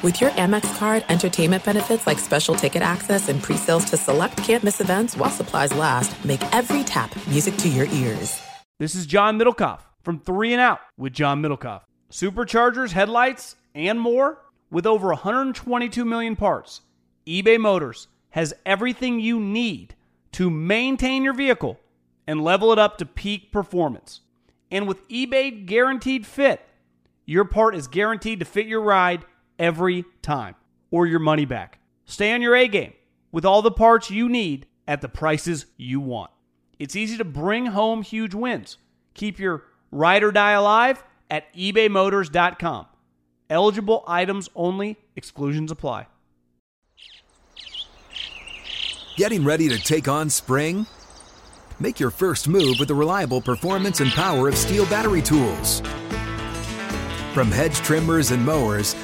With your Amex card, entertainment benefits like special ticket access and pre-sales to select campus events while supplies last, make every tap music to your ears. This is John Middlekauff from Three and Out with John Middlekauff. Superchargers, headlights, and more. With over 122 million parts, eBay Motors has everything you need to maintain your vehicle and level it up to peak performance. And with eBay Guaranteed Fit, your part is guaranteed to fit your ride every time or your money back. Stay on your A game with all the parts you need at the prices you want. It's easy to bring home huge wins. Keep your ride or die alive at ebaymotors.com. Eligible items only, exclusions apply. Getting ready to take on spring? Make your first move with the reliable performance and power of STIHL battery tools. From hedge trimmers and mowers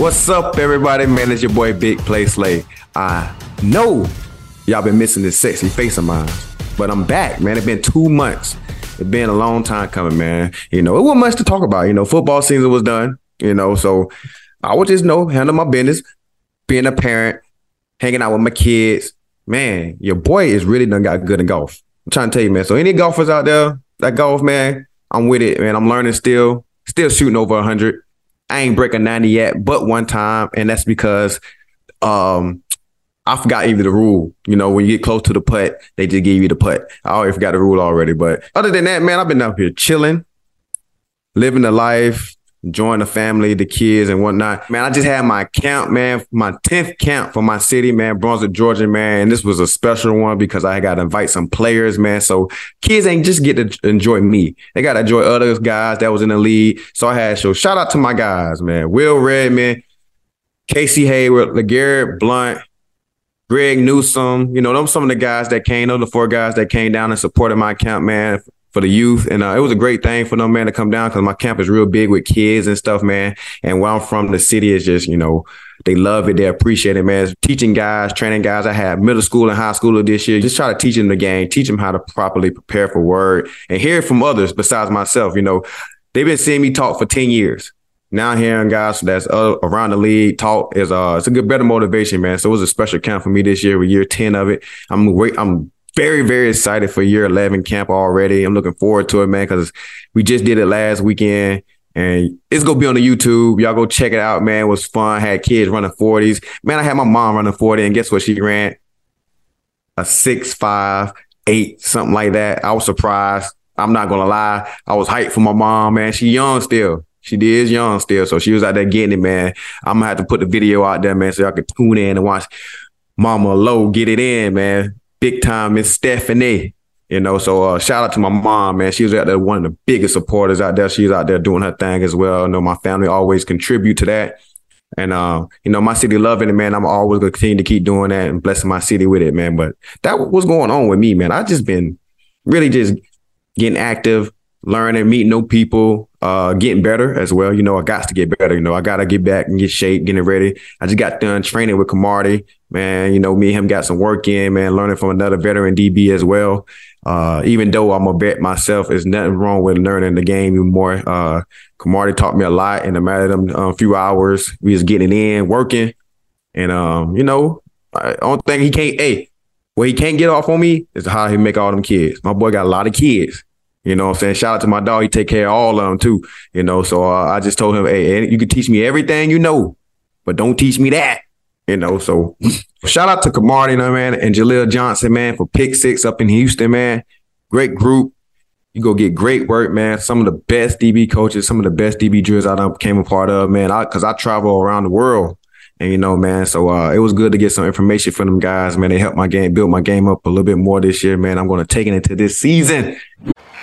What's up, everybody? Man, it's your boy Big Play Slay. I know y'all been missing this sexy face of mine, but I'm back, man. It's been two months. It's been a long time coming, man. You know, it wasn't much to talk about. You know, football season was done, you know, so I would just know, handle my business, being a parent, hanging out with my kids. Man, your boy is really done got good in golf. I'm trying to tell you, man. So any golfers out there that golf, man, I'm with it, man. I'm learning still, still shooting over 100. I ain't breaking 90 yet, but one time, and that's because um I forgot even the rule. You know, when you get close to the putt, they just give you the putt. I already forgot the rule already. But other than that, man, I've been up here chilling, living the life, enjoying the family, the kids, and whatnot. Man, I just had my camp, man, my 10th camp for my city, man, Brunswick, Georgia, man. And this was a special one because I got to invite some players, man. So kids ain't just get to enjoy me. They got to enjoy other guys that was in the league. So I had so shout out to my guys, man. Will Redmond, Casey Hayward, LeGarrette Blunt, Greg Newsome, you know, them some of the guys that came, those the four guys that came down and supported my camp, man, for the youth. And uh, it was a great thing for them, man, to come down because my camp is real big with kids and stuff, man. And where I'm from, the city is just, you know, they love it. They appreciate it, man. Teaching guys, training guys. I had middle school and high school this year. Just try to teach them the game, teach them how to properly prepare for word and hear from others besides myself. You know, they've been seeing me talk for 10 years now hearing guys that's uh, around the league talk is uh it's a good better motivation, man. So it was a special camp for me this year year 10 of it. I'm wait I'm very, very excited for year 11 camp already. I'm looking forward to it, man, because we just did it last weekend and it's gonna be on the YouTube. Y'all go check it out, man. It was fun. Had kids running 40s. Man, I had my mom running 40, and guess what? She ran a six, five, eight, something like that. I was surprised. I'm not gonna lie. I was hyped for my mom, man. She young still. She is young still, so she was out there getting it, man. I'm gonna have to put the video out there, man, so y'all can tune in and watch Mama Low get it in, man. Big time Miss Stephanie. You know, so uh, shout out to my mom, man. She was out there one of the biggest supporters out there. She's out there doing her thing as well. I know my family always contribute to that. And uh, you know, my city loving it, man. I'm always gonna continue to keep doing that and blessing my city with it, man. But that was going on with me, man. I just been really just getting active, learning, meeting new people, uh, getting better as well. You know, I got to get better. You know, I got to get back and get shape, getting ready. I just got done training with Cromartie, man. You know, me and him got some work in, man, learning from another veteran DB as well. Uh, even though I'm a vet myself, there's nothing wrong with learning the game even more. Uh, taught me a lot in a matter of them uh, few hours. We was getting in, working. And, um, you know, I don't think he can't, hey, what he can't get off on me is how he make all them kids. My boy got a lot of kids. You know what I'm saying? Shout out to my dog. He take care of all of them too. You know, so uh, I just told him, hey, you can teach me everything you know, but don't teach me that. You know, so shout out to Cromartie, you know, man, and Jaleel Johnson, man, for pick six up in Houston, man. Great group. You go get great work, man. Some of the best DB coaches, some of the best DB drills I done a part of, man. Because I, I, travel around the world, and you know, man. So uh, it was good to get some information from them guys, man. They helped my game, build my game up a little bit more this year, man. I'm going to take it into this season.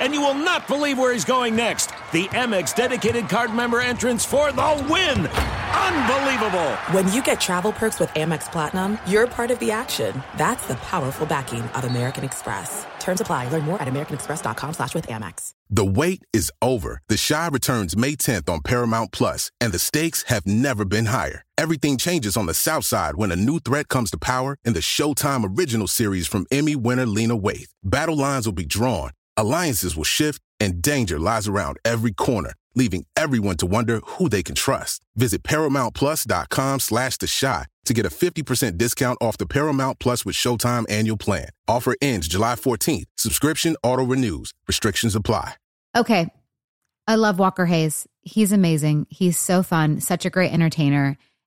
And you will not believe where he's going next. The Amex dedicated card member entrance for the win! Unbelievable! When you get travel perks with Amex Platinum, you're part of the action. That's the powerful backing of American Express. Terms apply. Learn more at americanexpress.com slash with Amex. The wait is over. The Chi returns May 10th on Paramount Plus, and the stakes have never been higher. Everything changes on the South Side when a new threat comes to power in the Showtime original series from Emmy winner Lena Waithe. Battle lines will be drawn, alliances will shift, and danger lies around every corner, leaving everyone to wonder who they can trust. Visit ParamountPlus.com slash The Chi to get a 50% discount off the Paramount Plus with Showtime annual plan. Offer ends July 14th. Subscription auto-renews. Restrictions apply. Okay. I love Walker Hayes. He's amazing. He's so fun, such a great entertainer.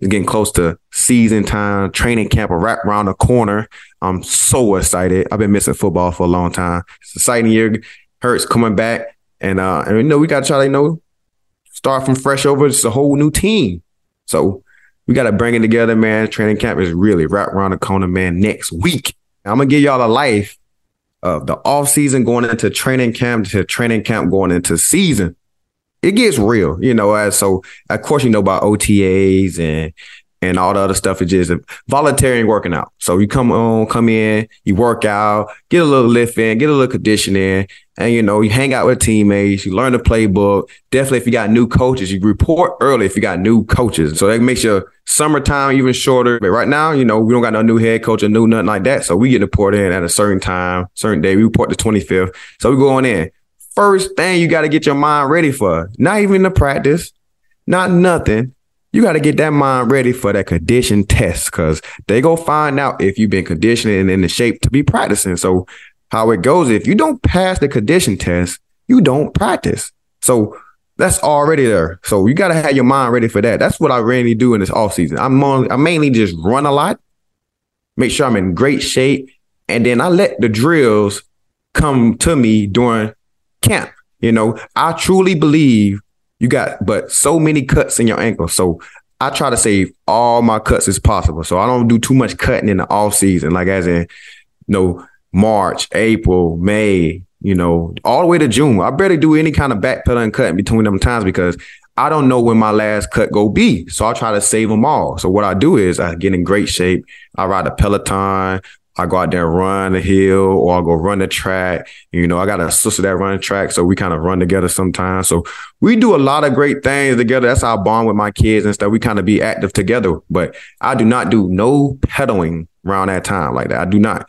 It's getting close to season time, training camp right around the corner. I'm so excited. I've been missing football for a long time. It's exciting year. Hurts coming back. And uh, and you know, we gotta try to you know start from fresh over. It's a whole new team. So we got to bring it together, man. Training camp is really right around the corner, man. Next week, I'm gonna give y'all a life of the off season going into training camp to training camp going into season. It gets real, you know. So, of course, you know about OTAs and and all the other stuff is just voluntary working out. So you come on, come in, you work out, get a little lift in, get a little conditioning, and you know, you hang out with teammates, you learn the playbook. Definitely if you got new coaches, you report early if you got new coaches. So that makes your summertime even shorter. But right now, you know, we don't got no new head coach or new nothing like that. So we get reported in at a certain time, certain day. We report the 25th. So we going in. First thing you got to get your mind ready for. Not even the practice, not nothing you got to get that mind ready for that condition test because they go find out if you've been conditioning and in the shape to be practicing. So how it goes, if you don't pass the condition test, you don't practice. So that's already there. So you got to have your mind ready for that. That's what I really do in this off season. I'm on, I mainly just run a lot, make sure I'm in great shape, and then I let the drills come to me during camp. You know, I truly believe you got but so many cuts in your ankle. So I try to save all my cuts as possible. So I don't do too much cutting in the off season, like as in, you know, March, April, May, you know, all the way to June. I barely do any kind of backpedaling cut in between them times because I don't know when my last cut go be. So I try to save them all. So what I do is I get in great shape. I ride a Peloton I go out there and run the hill or I go run the track. You know, I got a sister that run track. So we kind of run together sometimes. So we do a lot of great things together. That's how I bond with my kids and stuff. We kind of be active together, but I do not do no pedaling around that time like that. I do not.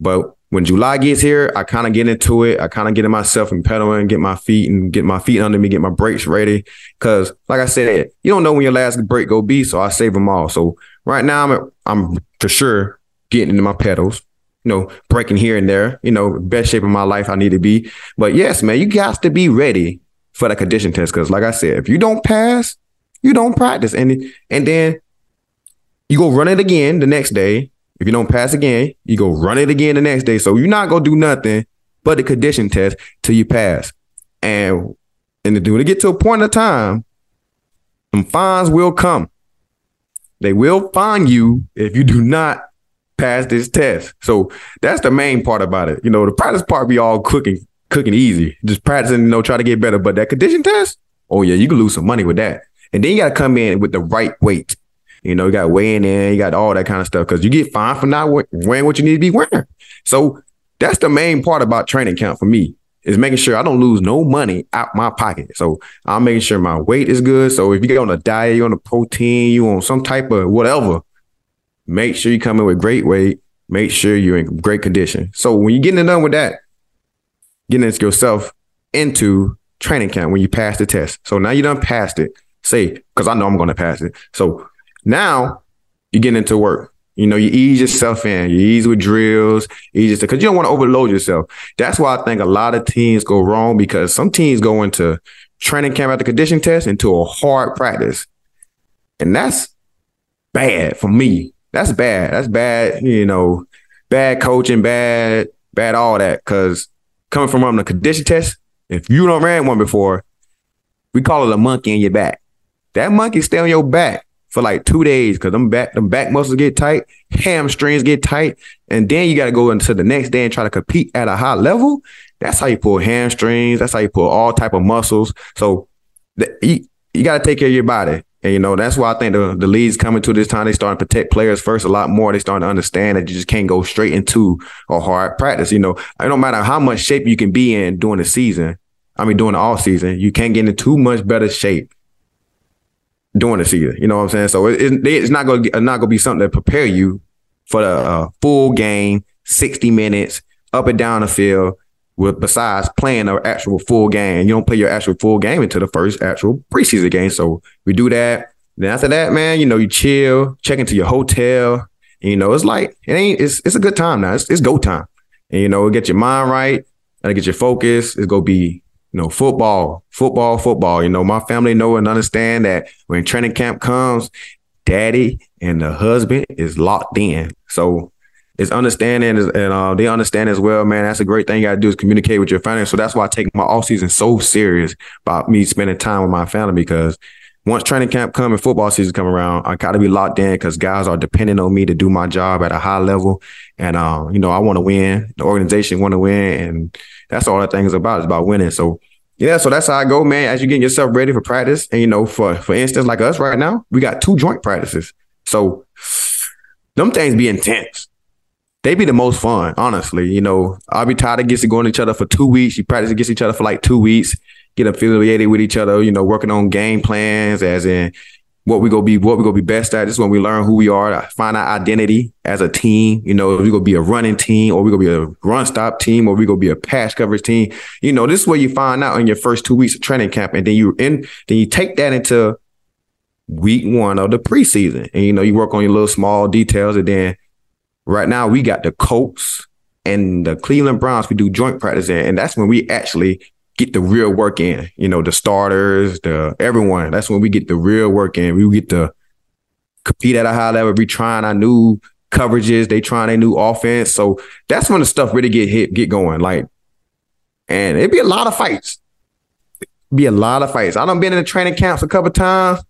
But when July gets here, I kind of get into it. I kind of get in myself and pedaling, get my feet and get my feet under me, get my brakes ready. Cause like I said, you don't know when your last break go be. So I save them all. So right now I'm, I'm for sure getting into my pedals, you know, breaking here and there, you know, best shape of my life I need to be. But yes, man, you got to be ready for the condition test. Cause like I said, if you don't pass, you don't practice. And and then you go run it again the next day. If you don't pass again, you go run it again the next day. So you're not gonna do nothing but the condition test till you pass. And and to get to a point of time, some fines will come. They will fine you if you do not pass this test. So that's the main part about it. You know, the practice part be all cooking, cooking easy, just practicing, you know, try to get better. But that condition test, oh yeah, you can lose some money with that. And then you got to come in with the right weight. You know, you got weighing in, you got all that kind of stuff because you get fined for not wearing what you need to be wearing. So that's the main part about training camp for me is making sure I don't lose no money out my pocket. So I'm making sure my weight is good. So if you get on a diet, you're on a protein, you on some type of whatever, make sure you come in with great weight. Make sure you're in great condition. So when you're getting it done with that, getting yourself into training camp when you pass the test. So now you done passed it. Say, because I know I'm going to pass it. So now you get into work. You know, you ease yourself in. You ease with drills, ease because you don't want to overload yourself. That's why I think a lot of teams go wrong because some teams go into training camp the condition test into a hard practice. And that's bad for me. That's bad. That's bad, you know, bad coaching, bad, bad all that. Cause coming from um, running a condition test, if you don't ran one before, we call it a monkey in your back. That monkey stay on your back for like two days because them back them back muscles get tight, hamstrings get tight, and then you got to go into the next day and try to compete at a high level. That's how you pull hamstrings. That's how you pull all type of muscles. So the, you, you got to take care of your body. And you know, that's why I think the, the leagues coming to this time, they starting to protect players first a lot more. They starting to understand that you just can't go straight into a hard practice. You know, it don't matter how much shape you can be in during the season. I mean, during the off season, you can't get into too much better shape during the season. You know what I'm saying? So it, it, it's not going to not going to be something to prepare you for the uh, full game, 60 minutes up and down the field. With besides playing an actual full game, you don't play your actual full game until the first actual preseason game. So we do that. Then after that, man, you know, you chill, check into your hotel. And, you know, it's like it ain't. It's it's a good time now. It's, it's go time, and you know, get your mind right, gotta get your focus. It's gonna be you know, football, football, football. You know, my family know and understand that when training camp comes, daddy and the husband is locked in. So it's understanding and uh, they understand as well, man. That's a great thing you got to do is communicate with your family. So that's why I take my off season so serious about me spending time with my family because once training camp come and football season come around, I got to be locked in because guys are depending on me to do my job at a high level. And, uh, you know, I want to win. The organization want to win. And that's all that thing is about. It's about winning. So yeah, so that's how I go, man. As you're getting yourself ready for practice, and you know, for for instance, like us right now, we got two joint practices. So them things be intense. They be the most fun, honestly. You know, I'll be tired of getting going each other for two weeks. You practice against each other for like two weeks, get affiliated with each other, you know, working on game plans, as in what we gonna be, what we gonna be best at. This is when we learn who we are, find our identity as a team. You know, we gonna be a running team, or we gonna be a run stop team, or we gonna be a pass coverage team. You know, this is where you find out in your first two weeks of training camp, and then you in, then you take that into week one of the preseason, and you know, you work on your little small details, and then right now we got the Colts and the Cleveland Browns. We do joint practice, in, and that's when we actually get the real work in. You know, the starters, the everyone. That's when we get the real work in. We get to compete at a high level. We trying our new coverages. They trying a new offense. So that's when the stuff really get hit, get going. Like, and it'd be a lot of fights. Be a lot of fights. I done been in the training camps a couple times.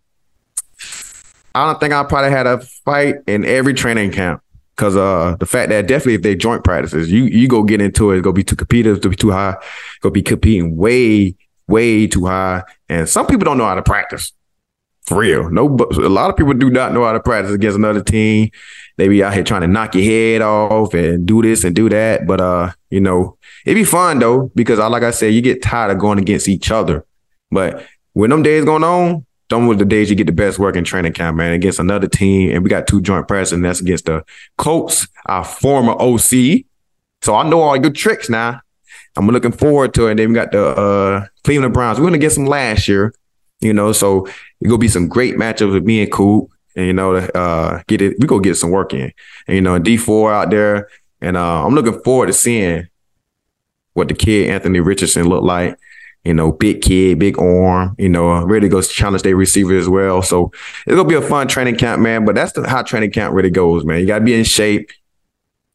I don't think I probably had a fight in every training camp. Cause uh the fact that definitely if they joint practices, you you go get into it, it's gonna be too competitive, to be too high, gonna be competing way, way too high. And some people don't know how to practice. For real. No a lot of people do not know how to practice against another team. They be out here trying to knock your head off and do this and do that. But uh, you know, it'd be fun though, because I like I said, you get tired of going against each other. But when them days going on, them were the days you get the best work in training camp, man, against another team. And we got two joint practices, and that's against the Colts, our former OC. So I know all your tricks now. I'm looking forward to it. And then we got the uh, Cleveland Browns. We're gonna get some last year, you know. So it's gonna be some great matchups with me and Coop. And you know, uh, get it. We go get some work in. And you know, D4 out there, and uh, I'm looking forward to seeing what the kid Anthony Richardson looked like you know, big kid, big arm, you know, goes to challenge their receiver as well. So it's gonna be a fun training camp, man. But that's the, how training camp really goes, man. You gotta be in shape.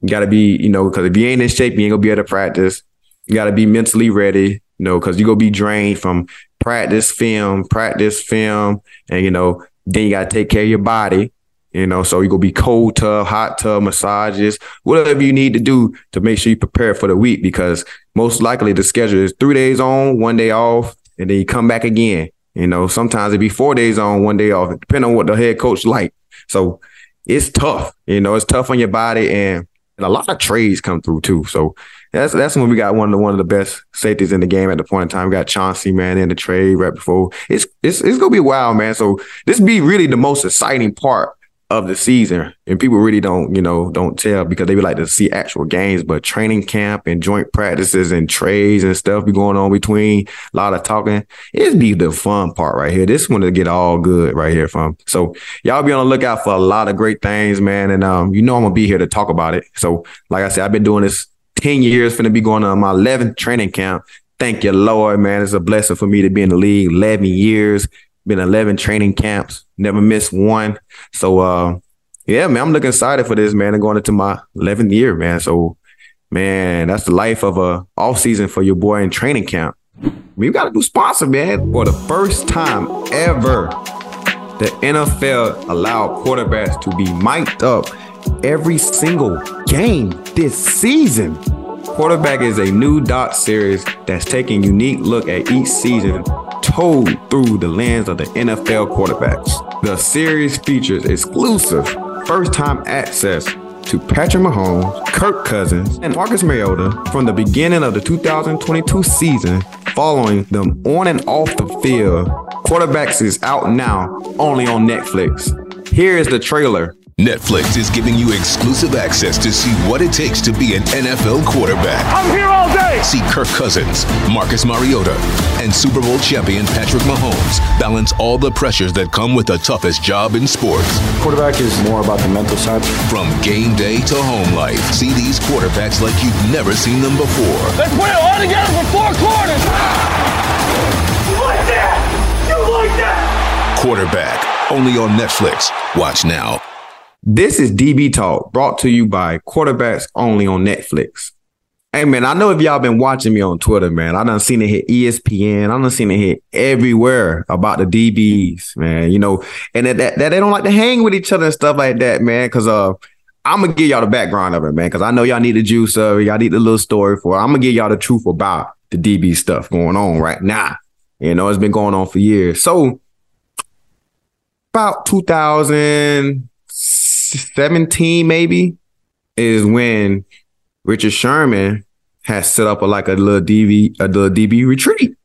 You gotta be, you know, because if you ain't in shape, you ain't gonna be able to practice. You gotta be mentally ready, you know, because you're gonna be drained from practice, film, practice, film, and you know, then you gotta take care of your body. You know, so you're gonna be cold tub, hot tub, massages, whatever you need to do to make sure you prepare for the week because most likely the schedule is three days on, one day off, and then you come back again. You know, sometimes it be four days on, one day off, depending on what the head coach like. So it's tough. You know, it's tough on your body. And a lot of trades come through too. So that's that's when we got one of the one of the best safeties in the game at the point in time. We got Chauncey man in the trade right before. It's it's it's gonna be wild, man. So this be really the most exciting part of the season. And people really don't, you know, don't tell because they would like to see actual games, but training camp and joint practices and trades and stuff be going on between a lot of talking. It'd be the fun part right here. This one to get all good right here from. So y'all be on the lookout for a lot of great things, man. And um, you know I'm gonna be here to talk about it. So like I said, I've been doing this 10 years, finna be going on my 11th training camp. Thank you, Lord, man. It's a blessing for me to be in the league 11 years, been 11 training camps, never missed one. So, uh, yeah, man, I'm looking excited for this, man, I'm going into my 11th year, man. So, man, that's the life of a off season for your boy in training camp. We got to do sponsor, man. For the first time ever, the NFL allowed quarterbacks to be mic'd up every single game this season. Quarterback is a new docuseries that's taking unique look at each season told through the lens of the NFL quarterbacks. The series features exclusive first-time access to Patrick Mahomes, Kirk Cousins, and Marcus Mariota from the beginning of the 2022 season, following them on and off the field. Quarterbacks is out now only on Netflix. Here is the trailer Netflix is giving you exclusive access to see what it takes to be an NFL quarterback. I'm here all day. See Kirk Cousins, Marcus Mariota, and Super Bowl champion Patrick Mahomes balance all the pressures that come with the toughest job in sports. Quarterback is more about the mental side. From game day to home life, see these quarterbacks like you've never seen them before. Let's put it all together for four quarters. You like that? You like that? Quarterback, only on Netflix. Watch now. This is DB Talk brought to you by Quarterbacks Only on Netflix. Hey man, I know if y'all been watching me on Twitter, man, I done seen it hit ESPN, I done seen it hit everywhere about the DBs, man. You know, and that, that, that they don't like to hang with each other and stuff like that, man. Cause uh I'm gonna give y'all the background of it, man, because I know y'all need the juice of it. Y'all need the little story for it. I'm gonna give y'all the truth about the DB stuff going on right now. You know, it's been going on for years. So about 2000 17 maybe is when Richard Sherman has set up a, like a little DB a little DB retreat.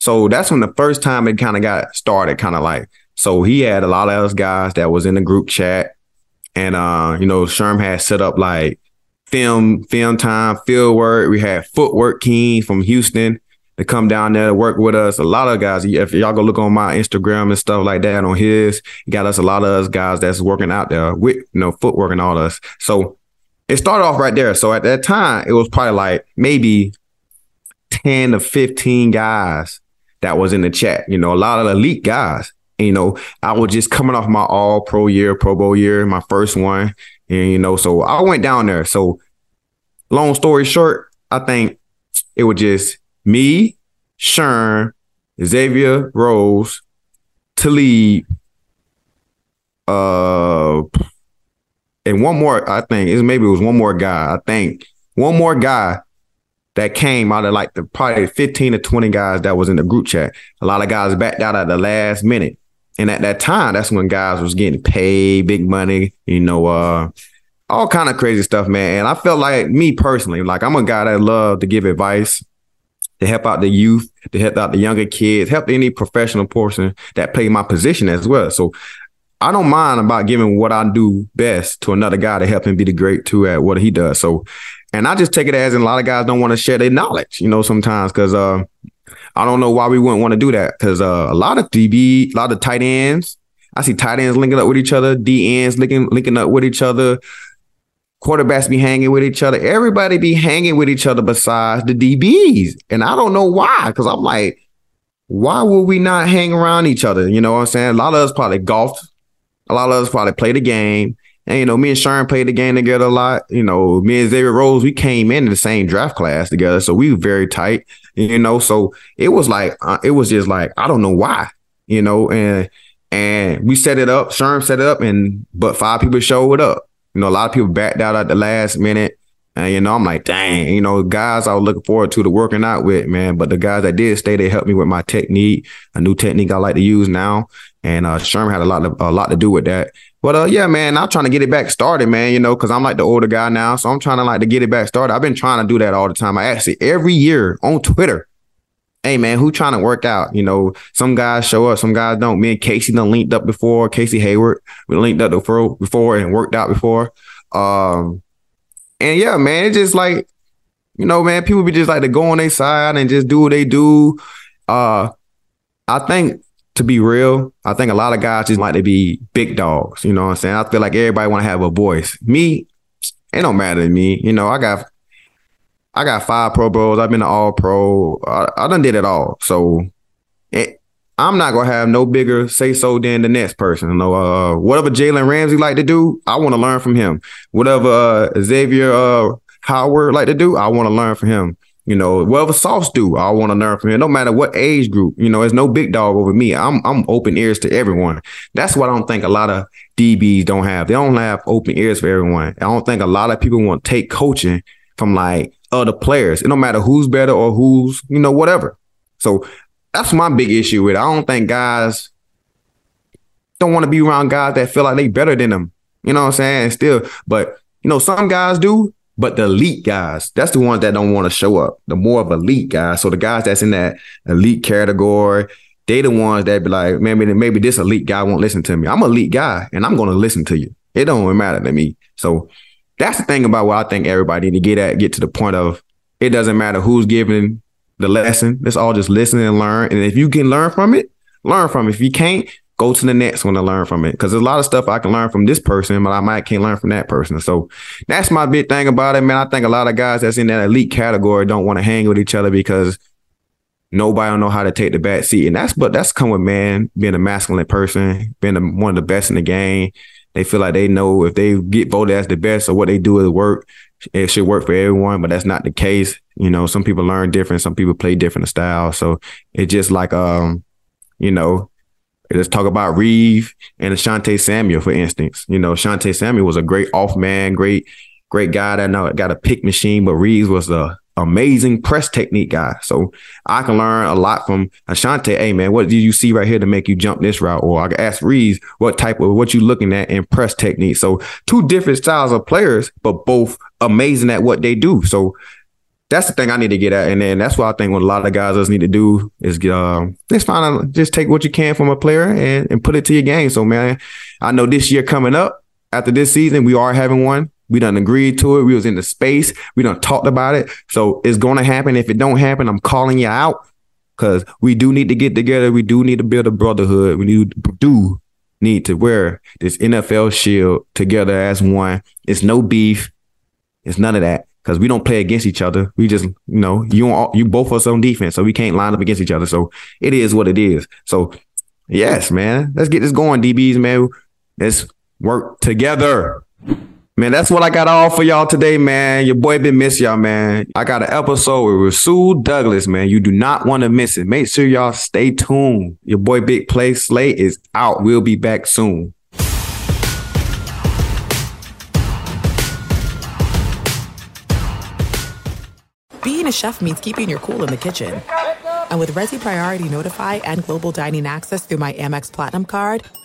So that's when the first time it kind of got started, kind of like. So he had a lot of us guys that was in the group chat, and uh, you know, Sherm had set up like film film time, field work. We had footwork king from Houston to come down there to work with us. A lot of guys, if y'all go look on my Instagram and stuff like that on his, got us a lot of us guys that's working out there with you know footwork and all us. So it started off right there. So at that time, it was probably like maybe 10 to 15 guys that was in the chat. You know, a lot of elite guys. And, you know, I was just coming off my all pro year, Pro Bowl year, my first one. And, you know, so I went down there. So long story short, I think it was just me, Sherm, Xavier Rhodes, Talib, uh, and one more. I think it maybe it was one more guy. I think one more guy that came out of like the probably 15 to 20 guys that was in the group chat. A lot of guys backed out at the last minute. And at that time, that's when guys was getting paid big money, you know, uh, all kind of crazy stuff, man. And I felt like me personally, like I'm a guy that love to give advice to help out the youth, to help out the younger kids, help any professional person that play my position as well. So I don't mind about giving what I do best to another guy to help him be the great too at what he does. So, and I just take it as, and a lot of guys don't want to share their knowledge, you know, sometimes because uh, I don't know why we wouldn't want to do that because uh, a lot of DB, a lot of tight ends, I see tight ends linking up with each other, D ends linking linking up with each other, quarterbacks be hanging with each other. Everybody be hanging with each other besides the DBs. And I don't know why, because I'm like, why would we not hang around each other? You know what I'm saying? A lot of us probably golfed. A lot of us probably played the game. And, you know, me and Sharon played the game together a lot. You know, me and Xavier Rhodes, we came in the same draft class together. So we were very tight, you know. So it was like, uh, it was just like, I don't know why, you know, and, and we set it up. Sherm set it up, and but five people showed up. You know, a lot of people backed out at the last minute. And, you know, I'm like, dang, you know, guys I was looking forward to the working out with, man. But the guys that did stay, they helped me with my technique, a new technique I like to use now. and uh, Sherman had a lot to, a lot to do with that. But uh, yeah, man, I'm trying to get it back started, man. You know, because I'm like the older guy now, so I'm trying to like to get it back started. I've been trying to do that all the time. I actually every year on Twitter. Hey man, who trying to work out? You know, some guys show up, some guys don't. Me and Casey done linked up before. Casey Hayward, we linked up before, before and worked out before. Um, and yeah, man, it's just like, you know, man, people be just like to go on their side and just do what they do. Uh, I think to be real, I think a lot of guys just like to be big dogs. You know what I'm saying? I feel like everybody want to have a voice. Me, it don't matter to me. You know, I got I got five Pro Bowls. I've been an All Pro. I, I done did it all. So it, I'm not gonna have no bigger say so than the next person. You know, uh, whatever Jalen Ramsey like to do, I want to learn from him. Whatever uh, Xavier uh, Howard like to do, I want to learn from him. You know, whatever Sauce do, I want to learn from him. No matter what age group, you know, there's no big dog over me. I'm I'm open ears to everyone. That's what I don't think a lot of DBs don't have. They don't have open ears for everyone. I don't think a lot of people want to take coaching from like Uh, other players. It don't matter who's better or who's, you know, whatever. So that's my big issue with it. I don't think guys don't want to be around guys that feel like they better than them. You know what I'm saying? Still, but you know, some guys do. But the elite guys, that's the ones that don't want to show up. The more of elite guys. So the guys that's in that elite category, they the ones that be like, maybe maybe this elite guy won't listen to me. I'm an elite guy and I'm gonna listen to you. It don't matter to me. So that's the thing about what I think everybody need to get at, get to the point of it doesn't matter who's giving the lesson. Let's all just listen and learn. And if you can learn from it, learn from it. If you can't, go to the next one to learn from it. Because there's a lot of stuff I can learn from this person, but I might can't learn from that person. So that's my big thing about it, man. I think a lot of guys that's in that elite category don't want to hang with each other because nobody know how to take the back seat. And that's but that's come with man being a masculine person, being a, one of the best in the game. They feel like they know if they get voted as the best or what they do is work, it should work for everyone, but that's not the case. You know, some people learn different, some people play different styles. So it's just like um, you know, Let's talk about Revis and Asante Samuel, for instance. You know, Asante Samuel was a great off man, great, great guy that know got a pick machine, but Revis was a amazing press technique guy. So I can learn a lot from Asante. Hey man, what did you see right here to make you jump this route? Or I can ask Revis what type of what you looking at in press technique. So two different styles of players, but both amazing at what they do. So that's the thing I need to get at. And then that's what I think what a lot of guys us need to do is get uh, just find out, just take what you can from a player and, and put it to your game. So man, I know this year coming up after this season, we are having one. We done agreed to it. We was in the space. We done talked about it. So it's to happen. If it don't happen, I'm calling you out because we do need to get together. We do need to build a brotherhood. We need do need to wear this NFL shield together as one. It's no beef. It's none of that because we don't play against each other. We just, you know, you you both us on defense, so we can't line up against each other. So it is what it is. So yes, man, let's get this going, DBs, man. Let's work together. Man, that's what I got all for y'all today, man. Your boy been miss y'all, man. I got an episode with Rasul Douglas, man. You do not want to miss it. Make sure y'all stay tuned. Your boy Big Play Slay is out. We'll be back soon. Being a chef means keeping your cool in the kitchen. And with Resy Priority Notify and Global Dining Access through my Amex Platinum card,